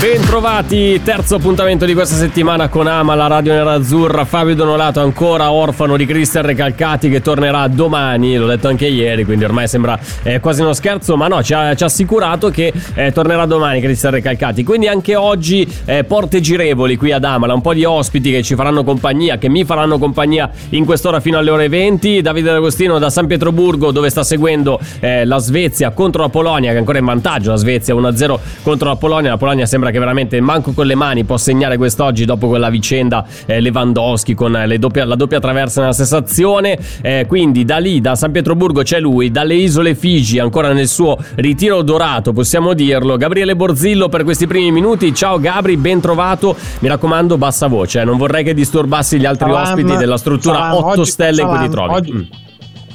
Bentrovati, terzo appuntamento di questa settimana con Ama, la radio nerazzurra. Fabio Donolato ancora orfano di Cristian Recalcati che tornerà domani, l'ho detto anche ieri, quindi ormai sembra eh, quasi uno scherzo, ma no, ci ha, ci ha assicurato che eh, tornerà domani Cristian Recalcati. Quindi anche oggi eh, porte girevoli qui ad Amala, un po' di ospiti che ci faranno compagnia, che mi faranno compagnia in quest'ora fino alle ore 20. Davide D'Agostino da San Pietroburgo dove sta seguendo eh, la Svezia contro la Polonia, che è ancora in vantaggio la Svezia 1-0 contro la Polonia. La Polonia sembra che veramente manco con le mani può segnare quest'oggi dopo quella vicenda eh, Lewandowski con le doppia, la doppia traversa nella stessa azione. Eh, quindi da lì, da San Pietroburgo c'è lui, dalle isole Figi, ancora nel suo ritiro dorato, possiamo dirlo. Gabriele Borzillo per questi primi minuti. Ciao Gabri, ben trovato. Mi raccomando, bassa voce, eh. non vorrei che disturbassi gli altri Salam, ospiti della struttura salam, 8 oggi- stelle in cui ti salam, trovi. oggi- Mm.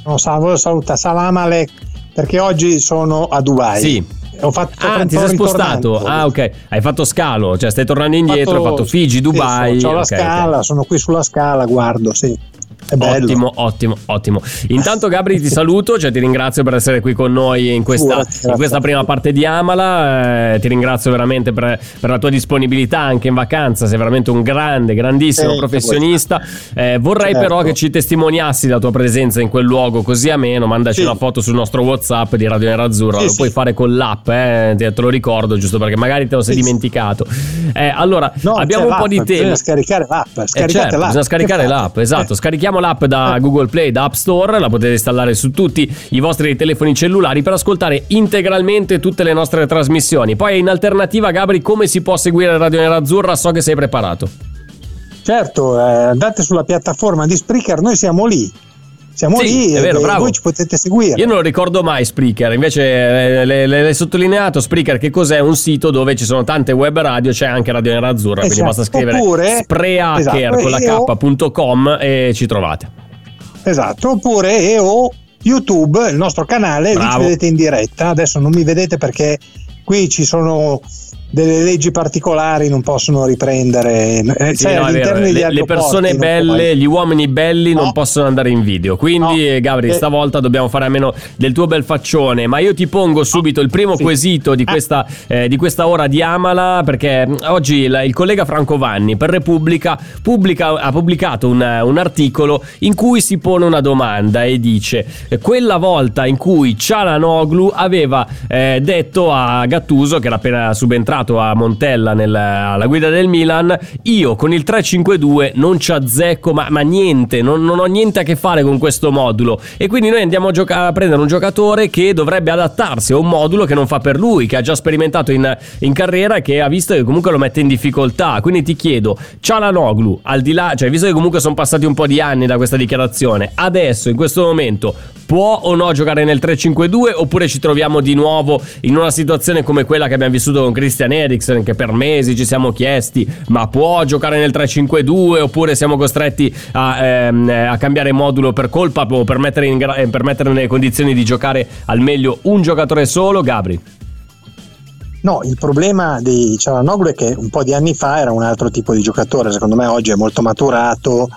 No, sa- volevo salutare Salam Alek perché oggi sono a Dubai. Sì. Ho fatto Ah, ti sei spostato. Ah, ok. Hai fatto scalo, cioè stai tornando indietro, hai fatto Figi, sì, Dubai. Ho la ok, ok. scala, sono qui sulla scala, guardo, sì. Ottimo, ottimo, ottimo. Intanto Gabri ti saluto, cioè ti ringrazio per essere qui con noi in questa, in questa prima parte di Amala, eh, ti ringrazio veramente per, per la tua disponibilità anche in vacanza, sei veramente un grande, grandissimo Sì, professionista. Eh, vorrei Certo. però che ci testimoniassi la tua presenza in quel luogo così ameno, mandaci Sì. una foto sul nostro Whatsapp di Radio Nerazzurra, Sì, lo sì. puoi fare con l'app, eh, te lo ricordo giusto perché magari te lo sei dimenticato. Eh, allora, No, abbiamo un po' di tempo. Bisogna scaricare l'app. Eh Scaricate certo, l'app. bisogna scaricare l'app, esatto. Eh. Scarichiamo l'app da Google Play, da App Store, la potete installare su tutti i vostri telefoni cellulari per ascoltare integralmente tutte le nostre trasmissioni. Poi in alternativa, Gabri, come si può seguire Radio Nerazzurra? So che sei preparato. Certo, eh, andate sulla piattaforma di Spreaker, noi siamo lì. Siamo Sì, lì è e vero, bravo. voi ci potete seguire. Io non lo ricordo mai Spreaker, invece eh, l'hai sottolineato Spreaker che cos'è? Un sito dove ci sono tante web radio, c'è anche Radio Nerazzurra, quindi Esatto. basta scrivere Oppure- spreaker esatto, con la e k.com e ci trovate. Esatto, oppure e o YouTube, il nostro canale, lì ci Bravo. vedete in diretta. Adesso non mi vedete perché qui ci sono delle leggi particolari, non possono riprendere. eh, Sì, sai, no, Le, le persone non belle, gli uomini belli non No. possono andare in video. Quindi, No. eh, Gabri, Eh. stavolta dobbiamo fare a meno del tuo bel faccione. Ma io ti pongo subito il primo Sì. quesito di Ah. questa, eh, di questa ora di Amala. Perché mh, oggi il, il collega Franco Vanni per Repubblica pubblica- ha pubblicato un, un articolo in cui si pone una domanda e dice: eh, Quella volta in cui Cialanoglu aveva eh, detto a Gattuso, che era appena subentrato a Montella nel- alla guida del Milan, io con il 3-5-2 non ci azzecco, ma, ma niente, non, non ho niente a che fare con questo modulo. E quindi noi andiamo a, gioca- a prendere un giocatore che dovrebbe adattarsi a un modulo che non fa per lui, che ha già sperimentato in, in carriera e che ha visto che comunque lo mette in difficoltà. Quindi ti chiedo, Cialanoglu, al di là, cioè visto che comunque sono passati un po' di anni da questa dichiarazione, adesso in questo momento può o no giocare nel 3-5-2 oppure ci troviamo di nuovo in una situazione come quella che abbiamo vissuto con Christian Eriksen che per mesi ci siamo chiesti ma può giocare nel 3-5-2 oppure siamo costretti a, ehm, a cambiare modulo per colpa o per mettere, in gra- eh, per mettere nelle condizioni di giocare al meglio un giocatore solo? Gabri? No, il problema di Cialanoglu è che un po' di anni fa era un altro tipo di giocatore, secondo me oggi è molto maturato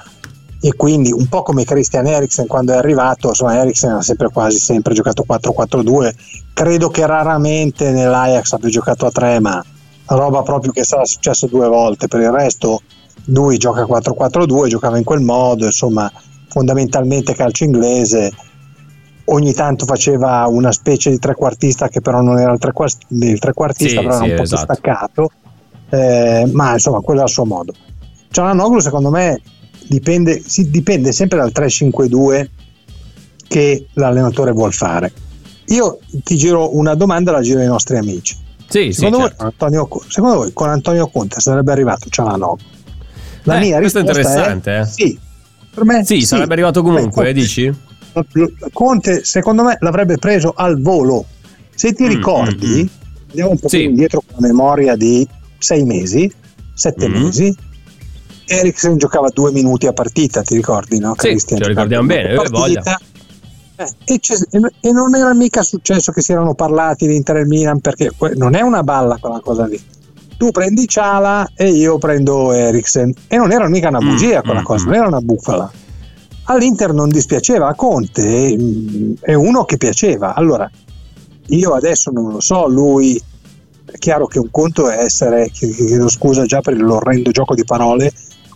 e quindi un po' come Christian Eriksen quando è arrivato, insomma Eriksen ha sempre quasi sempre giocato 4-4-2, credo che raramente nell'Ajax abbia giocato a 3, ma roba proprio che sarà successo due volte, per il resto lui gioca 4-4-2, giocava in quel modo, insomma fondamentalmente calcio inglese, ogni tanto faceva una specie di trequartista che però non era il, trequar- il trequartista, Sì, però sì, era un po' esatto. staccato, eh, ma insomma quello è il suo modo. Cialanoglu secondo me dipende, si- dipende sempre dal 3-5-2 che l'allenatore vuol fare. Io ti giro una domanda, la giro ai nostri amici. sì sì Secondo, certo. voi, Antonio, Co- secondo voi con Antonio Conte sarebbe arrivato Cialanoglu? La Eh, mia questo è interessante, eh. Sì, per me sì, sarebbe arrivato comunque Beh, dici? Conte secondo me l'avrebbe preso al volo. Se ti Mm, ricordi, mm, andiamo un po' Sì. indietro con la memoria di sei mesi, sette Mm. mesi. Eriksen giocava due minuti a partita, ti ricordi? No? Sì, ce lo ricordiamo bene, partita. Eh, e, e non era mica successo che si erano parlati di Inter e Milan perché non è una balla quella cosa lì. Tu prendi Ciala e io prendo Eriksen e non era mica una Mm, bugia quella mm, cosa, mm. non era una bufala. All'Inter non dispiaceva, a Conte mm, è uno che piaceva. Allora, io adesso non lo so, lui è chiaro che un conto è essere, chi- chi- chiedo scusa già per l'orrendo gioco di parole,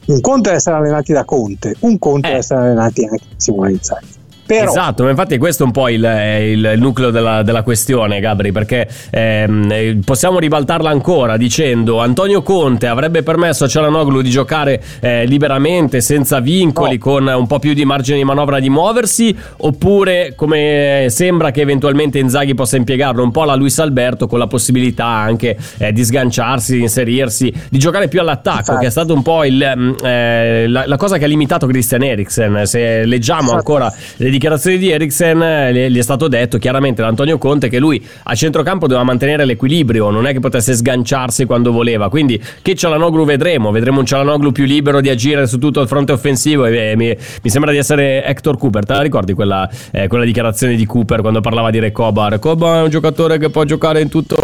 un conto è essere allenati da Conte, un conto Eh. è essere allenati anche da Simone Inzaghi. Però Esatto, ma infatti questo è un po' il, il- il nucleo della, della questione, Gabri, perché ehm, eh, possiamo ribaltarla ancora dicendo Antonio Conte avrebbe permesso a Cialanoglu di giocare eh, liberamente, senza vincoli, No. con un po' più di margine di manovra di muoversi, oppure come sembra che eventualmente Inzaghi possa impiegarlo un po' alla Luis Alberto con la possibilità anche eh, di sganciarsi, di inserirsi, di giocare più all'attacco, Infatti. che è stato un po' il, mm, eh, la, la cosa che ha limitato Christian Eriksen. Se leggiamo Esatto. ancora dichiarazioni di Eriksen, eh, gli è stato detto chiaramente da Antonio Conte che lui a centrocampo doveva mantenere l'equilibrio, non è che potesse sganciarsi quando voleva. Quindi che Cialanoglu vedremo, vedremo un Cialanoglu più libero di agire su tutto il fronte offensivo. E, mi, mi sembra di essere Hector Cooper. Te la ricordi quella, eh, quella dichiarazione di Cooper quando parlava di Recoba? Recoba è un giocatore che può giocare in tutto,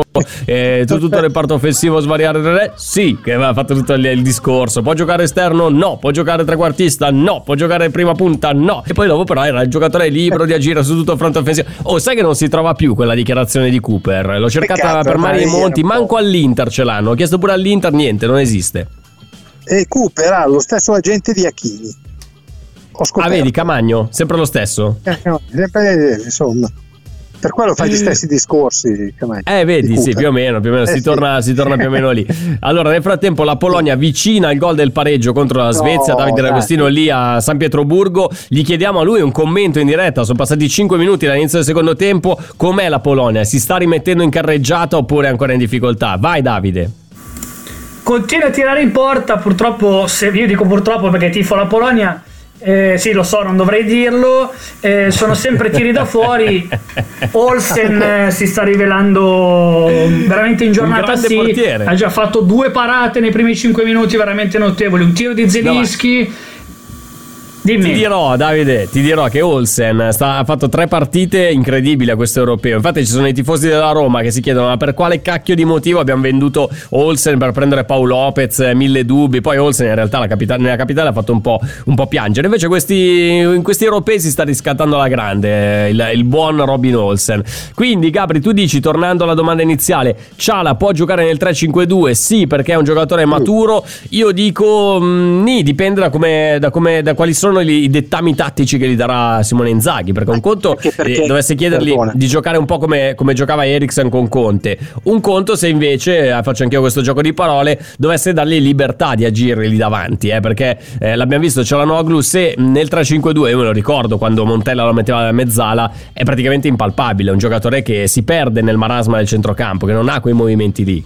eh, su tutto il reparto offensivo, svariare. Sì, che aveva fatto tutto il, il discorso. Può giocare esterno? No. Può giocare trequartista? No. Può giocare prima punta? No. E poi dopo, però, era il giocatore libero di agire su tutto il fronte offensivo. Oh, sai che non si trova più quella dichiarazione di Cooper? L'ho cercata Peccato, per mari ormai monti, manco all'Inter ce l'hanno. Ho chiesto pure all'Inter, niente, non esiste. e Cooper ha lo stesso agente di Achini. Ah, vedi, Camagno, sempre lo stesso. Eh, no, sempre, eh, insomma, per quello fai gli stessi discorsi. Eh, vedi, di sì, più o meno, più o meno Eh, si, sì. torna, si torna più o meno lì. Allora, nel frattempo, la Polonia vicina al gol del pareggio contro la Svezia. No, Davide. D'Agostino lì a San Pietroburgo. Gli chiediamo a lui un commento in diretta. Sono passati 5 minuti dall'inizio del secondo tempo. Com'è la Polonia? Si sta rimettendo in carreggiata oppure è ancora in difficoltà? Vai, Davide. Continua a tirare in porta, purtroppo, se io dico purtroppo perché tifo la Polonia, eh, sì lo so, non dovrei dirlo, eh, sono sempre tiri da fuori, Olsen eh, si sta rivelando veramente in giornata sì, portiere. ha già fatto due parate nei primi 5 minuti veramente notevoli, un tiro di Zelinski, dimmi. Ti dirò, Davide, ti dirò che Olsen sta- ha fatto tre partite incredibili a questo europeo. Infatti, ci sono i tifosi della Roma che si chiedono: ma per quale cacchio di motivo abbiamo venduto Olsen per prendere Paolo Lopez? eh, Mille dubbi. Poi Olsen, in realtà, la capita- nella capitale ha fatto un po', un po' piangere. Invece, questi, in questi europei si sta riscattando alla grande eh, il, il buon Robin Olsen. Quindi, Gabri, tu dici, tornando alla domanda iniziale, Ciala può giocare nel 3-5-2? Sì, perché è un giocatore maturo. Io dico, mm, nì, dipende da, come, da, come- da quali sono i, i dettami tattici che gli darà Simone Inzaghi. Perché un conto perché- perché- dovesse chiedergli perdona. di giocare un po' come, come giocava Eriksen con Conte. Un conto se invece, eh, faccio anch'io questo gioco di parole, dovesse dargli libertà di agire lì davanti. eh, perché eh, l'abbiamo visto, Cialanoglu, se nel 3-5-2, io me lo ricordo quando Montella lo metteva da mezzala, è praticamente impalpabile. È un giocatore che si perde nel marasma del centrocampo, che non ha quei movimenti lì.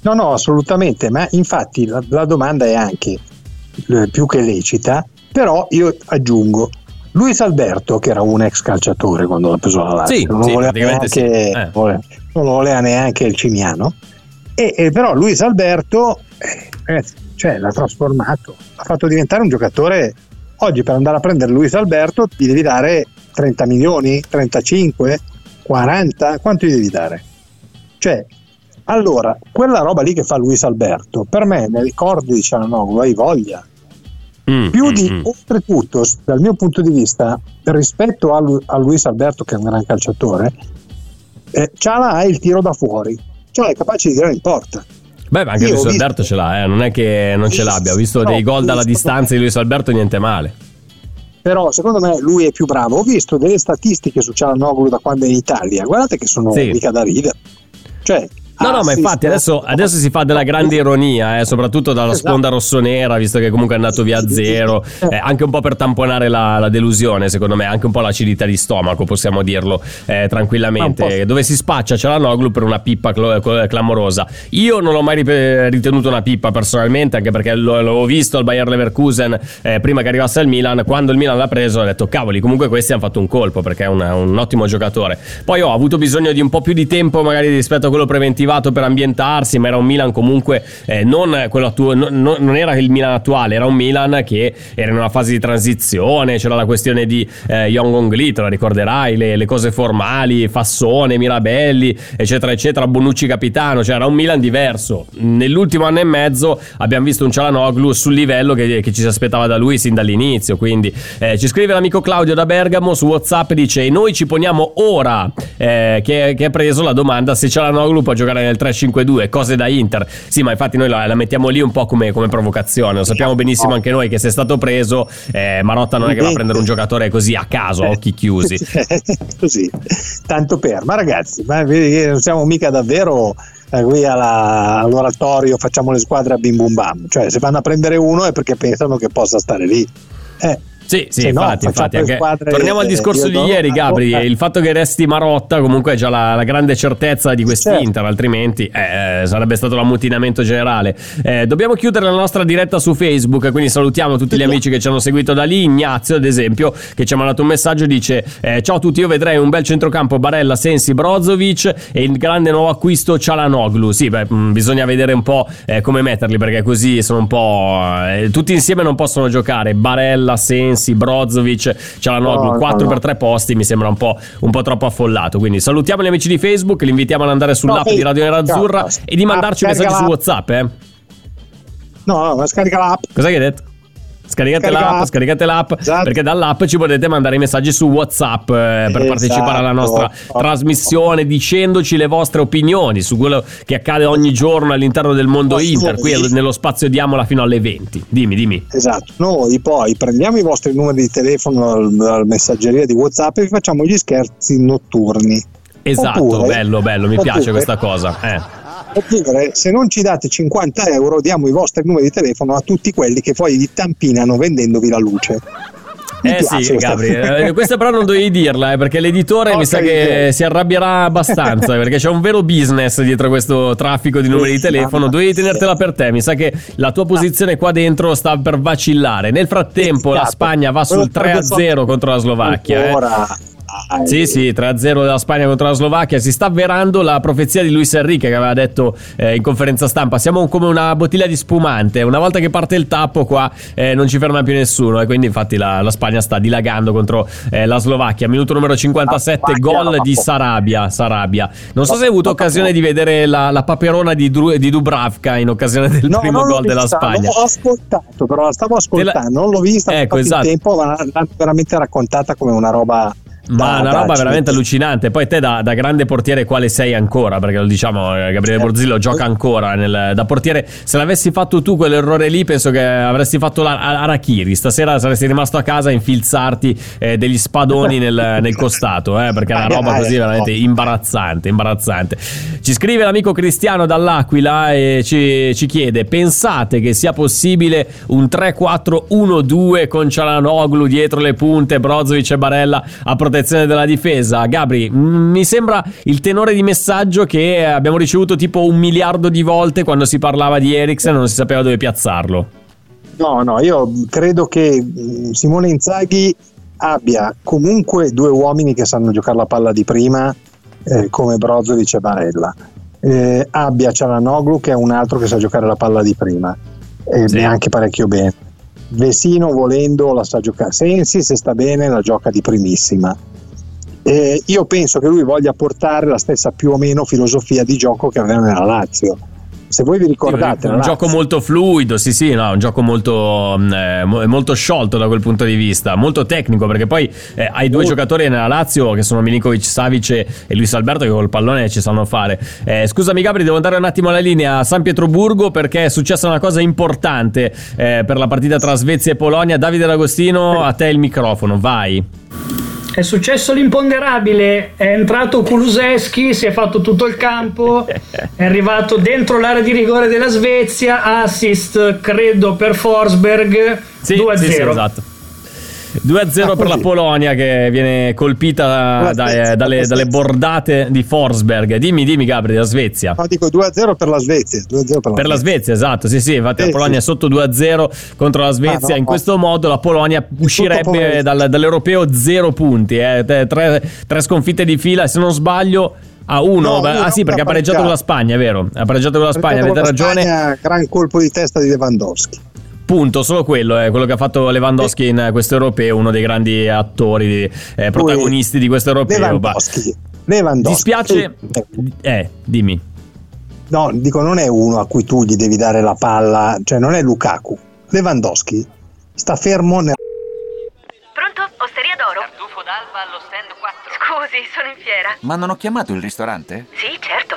No, no, assolutamente, ma infatti la, la domanda è anche eh, più che lecita, però io aggiungo, Luis Alberto, che era un ex calciatore quando l'ha preso la Lazio, Sì, non, sì, lo voleva neanche, sì. Eh. vole- non voleva neanche il Cimiano, e, e però Luis Alberto eh, ragazzi, cioè, l'ha trasformato, l'ha fatto diventare un giocatore, oggi per andare a prendere Luis Alberto gli devi dare 30 milioni, 35, 40, quanto gli devi dare? Cioè, allora, quella roba lì che fa Luis Alberto, per me nei ricordi di Cialanoglu hai voglia. Mm, Più mm, di, mm. oltretutto, dal mio punto di vista, rispetto a, Lu- a Luis Alberto, che è un gran calciatore, eh, Ciala ha il tiro da fuori, cioè è capace di tirare in porta. Beh, ma anche Io Luis visto- Alberto ce l'ha, eh, non è che non ce l'abbia. Ho visto no, dei gol dalla distanza di Luis Alberto, niente male. Però secondo me lui è più bravo. Ho visto delle statistiche su Cialanoglu da quando è in Italia, guardate che sono Sì. mica da ridere. Cioè, No, no, ma infatti adesso, adesso si fa della grande ironia, eh, soprattutto dalla Esatto. sponda rossonera, visto che comunque è andato via a zero, eh, anche un po' per tamponare la, la delusione, secondo me, anche un po' l'acidità di stomaco, possiamo dirlo eh, tranquillamente, dove si spaccia Cialanoglu per una pippa clo- clamorosa. Io non l'ho mai rip- ritenuto una pippa personalmente, anche perché lo- l'avevo visto al Bayer Leverkusen eh, prima che arrivasse al Milan, quando il Milan l'ha preso ho detto cavoli, comunque questi hanno fatto un colpo perché è un, un ottimo giocatore. Poi ho avuto bisogno di un po' più di tempo magari rispetto a quello preventivato per ambientarsi, ma era un Milan comunque eh, non quello attu- no- no- non era il Milan attuale, era un Milan che era in una fase di transizione, c'era la questione di eh, Young Ongli, te la ricorderai, le, le cose formali, Fassone, Mirabelli, eccetera, eccetera, Bonucci capitano, cioè era un Milan diverso. Nell'ultimo anno e mezzo abbiamo visto un Cialanoglu sul livello che, che ci si aspettava da lui sin dall'inizio, quindi eh, ci scrive l'amico Claudio da Bergamo su Whatsapp dice "E noi ci poniamo ora eh, che, che preso la domanda se Cialanoglu può giocare nel 3-5-2, cose da Inter". Sì, ma infatti noi la, la mettiamo lì un po' come, come provocazione, lo sappiamo benissimo anche noi che se è stato preso eh, Marotta non è che va a prendere un giocatore così a caso, occhi chiusi. Così, tanto per. Ma ragazzi, ma non siamo mica davvero eh, qui alla- all'oratorio, facciamo le squadre a bim bum bam. Cioè, se vanno a prendere uno è perché pensano che possa stare lì. Eh, Sì, sì, Se no, infatti, facciamo infatti anche- squadre, torniamo al eh, discorso di ieri, Gabri. eh. Il fatto che resti Marotta comunque è già la, la grande certezza di quest'Inter, altrimenti eh, sarebbe stato l'ammutinamento generale. Eh, dobbiamo chiudere la nostra diretta su Facebook, quindi salutiamo tutti gli amici che ci hanno seguito da lì. Ignazio, ad esempio, che ci ha mandato un messaggio, dice: eh, Ciao a tutti, io vedrei un bel centrocampo Barella, Sensi, Brozovic e il grande nuovo acquisto Cialanoglu. Sì, beh, mh, bisogna vedere un po' eh, come metterli, perché così sono un po'. eh, tutti insieme non possono giocare. Barella, Sensi, Brozovic, Cialanoglu, No, no, 4 no. per 3 posti mi sembra un po', un po' troppo affollato. Quindi salutiamo gli amici di Facebook, li invitiamo ad andare sull'app No, di Radio Nerazzurra ciao. e di mandarci Ah, messaggi su WhatsApp. Eh. no, no, scarica l'app. Che hai detto? Scaricate Scarica l'app, scaricate l'app Esatto. perché dall'app ci potete mandare i messaggi su WhatsApp eh, per Esatto. partecipare alla nostra trasmissione dicendoci le vostre opinioni su quello che accade ogni giorno all'interno del mondo Posso Inter, qui nello spazio Diamola fino alle 20. Dimmi, dimmi. Esatto, noi poi prendiamo i vostri numeri di telefono dal- dalla messaggeria di WhatsApp e vi facciamo gli scherzi notturni. Esatto, Oppure- bello, bello, mi oppure- piace questa cosa. Eh. Oppure, se non ci date 50 euro, diamo i vostri numeri di telefono a tutti quelli che poi vi tampinano vendendovi la luce. Mi Eh sì, Gabri, eh, questa però non dovevi dirla, eh, perché l'editore mi Porca sa che miseria. si arrabbierà abbastanza, perché c'è un vero business dietro questo traffico di numeri di telefono. Dovevi tenertela per te, mi sa che la tua posizione qua dentro sta per vacillare. Nel frattempo la Esatto. Spagna va sul Quello sarebbe 3-0 contro la Slovacchia. eh. Sì, sì, 3-0 della Spagna contro la Slovacchia. Si sta avverando la profezia di Luis Enrique che aveva detto eh, in conferenza stampa: Siamo come una bottiglia di spumante. Una volta che parte il tappo, qua eh, non ci ferma più nessuno. E quindi, infatti, la, la Spagna sta dilagando contro eh, la Slovacchia. Minuto numero 57, La gol di. Sarabia. Sarabia. Non so se hai avuto occasione di vedere la, la paperona di, Dru- di Dubravka in occasione del No, primo gol della Spagna. L'ho ascoltato, però la stavo Te la- ascoltando, non l'ho vista, Ecco, esatto. tempo, ma l'hanno veramente raccontata come una roba Ma da- una da roba veramente allucinante. Poi te da, da grande portiere quale sei ancora? Perché lo diciamo, eh, Gabriele Eh. Borzillo gioca ancora nel- da portiere. Se l'avessi fatto tu quell'errore lì, penso che avresti fatto l'Arachiri. Stasera saresti rimasto a casa a infilzarti eh, degli spadoni nel, nel costato, eh, perché è una roba così veramente imbarazzante, imbarazzante. Ci scrive l'amico Cristiano dall'Aquila e ci, ci chiede: pensate che sia possibile un 3-4-1-2 con Cialanoglu dietro le punte, Brozovic e Barella a protezione della difesa? Gabri, mi sembra il tenore di messaggio che abbiamo ricevuto tipo un miliardo di volte quando si parlava di Eriksen e non si sapeva dove piazzarlo. No, no, io credo che Simone Inzaghi abbia comunque due uomini che sanno giocare la palla di prima, eh, come Brozovic e Barella. Eh, abbia Cialanoglu che è un altro che sa giocare la palla di prima, e Sì. neanche parecchio bene. Vesino volendo la sa giocare, Sensi se sta bene la gioca di primissima. Eh, io penso che lui voglia portare la stessa più o meno filosofia di gioco che aveva nella Lazio. Se voi vi ricordate, un la gioco Lazio- molto fluido, sì, sì, no, un gioco molto, mm, eh, mo- molto sciolto da quel punto di vista, molto tecnico, perché poi eh, hai due giocatori nella Lazio che sono Milinkovic Savic e e Luis Alberto che col pallone ci sanno fare. Eh, scusami Gabri, devo andare un attimo alla linea a San Pietroburgo perché è successa una cosa importante eh, per la partita tra Svezia e Polonia. Davide D'Agostino, a te il microfono, vai. È successo l'imponderabile, è entrato Kuluseschi, si è fatto tutto il campo, è arrivato dentro l'area di rigore della Svezia, assist credo per Forsberg, Sì, 2-0. sì, sì, esatto. 2-0 Ah, per la. Polonia che viene colpita La da- Svezia, dalle, la dalle Svezia. bordate di Forsberg. Dimmi, dimmi Gabri, della Svezia. No, dico 2-0 per la Svezia. 2-0 per la Per la Svezia, esatto, sì, sì, infatti la Sì, Polonia è sì. sotto 2-0 contro la Svezia. Ah, no, In no. questo modo la Polonia uscirebbe dal- dall'europeo 0 punti, eh, tre, tre sconfitte di fila, se non sbaglio a 1. No, ah sì, perché ha pareggiato con la Spagna, è vero? Ha pareggiato con la Spagna, avete la ragione. Spagna, gran colpo di testa di Lewandowski. Punto, solo quello è quello che ha fatto Lewandowski in questo europeo, uno dei grandi attori, eh, protagonisti di questo europeo. Lewandowski. Lewandowski. dispiace, Eh, eh, dimmi. No, dico, non è uno a cui tu gli devi dare la palla, cioè non è Lukaku. Lewandowski sta fermo nel Pronto? Osteria d'oro? Tartufo d'alba allo stand 4. Scusi, sono in fiera. Ma non ho chiamato il ristorante? Sì, certo.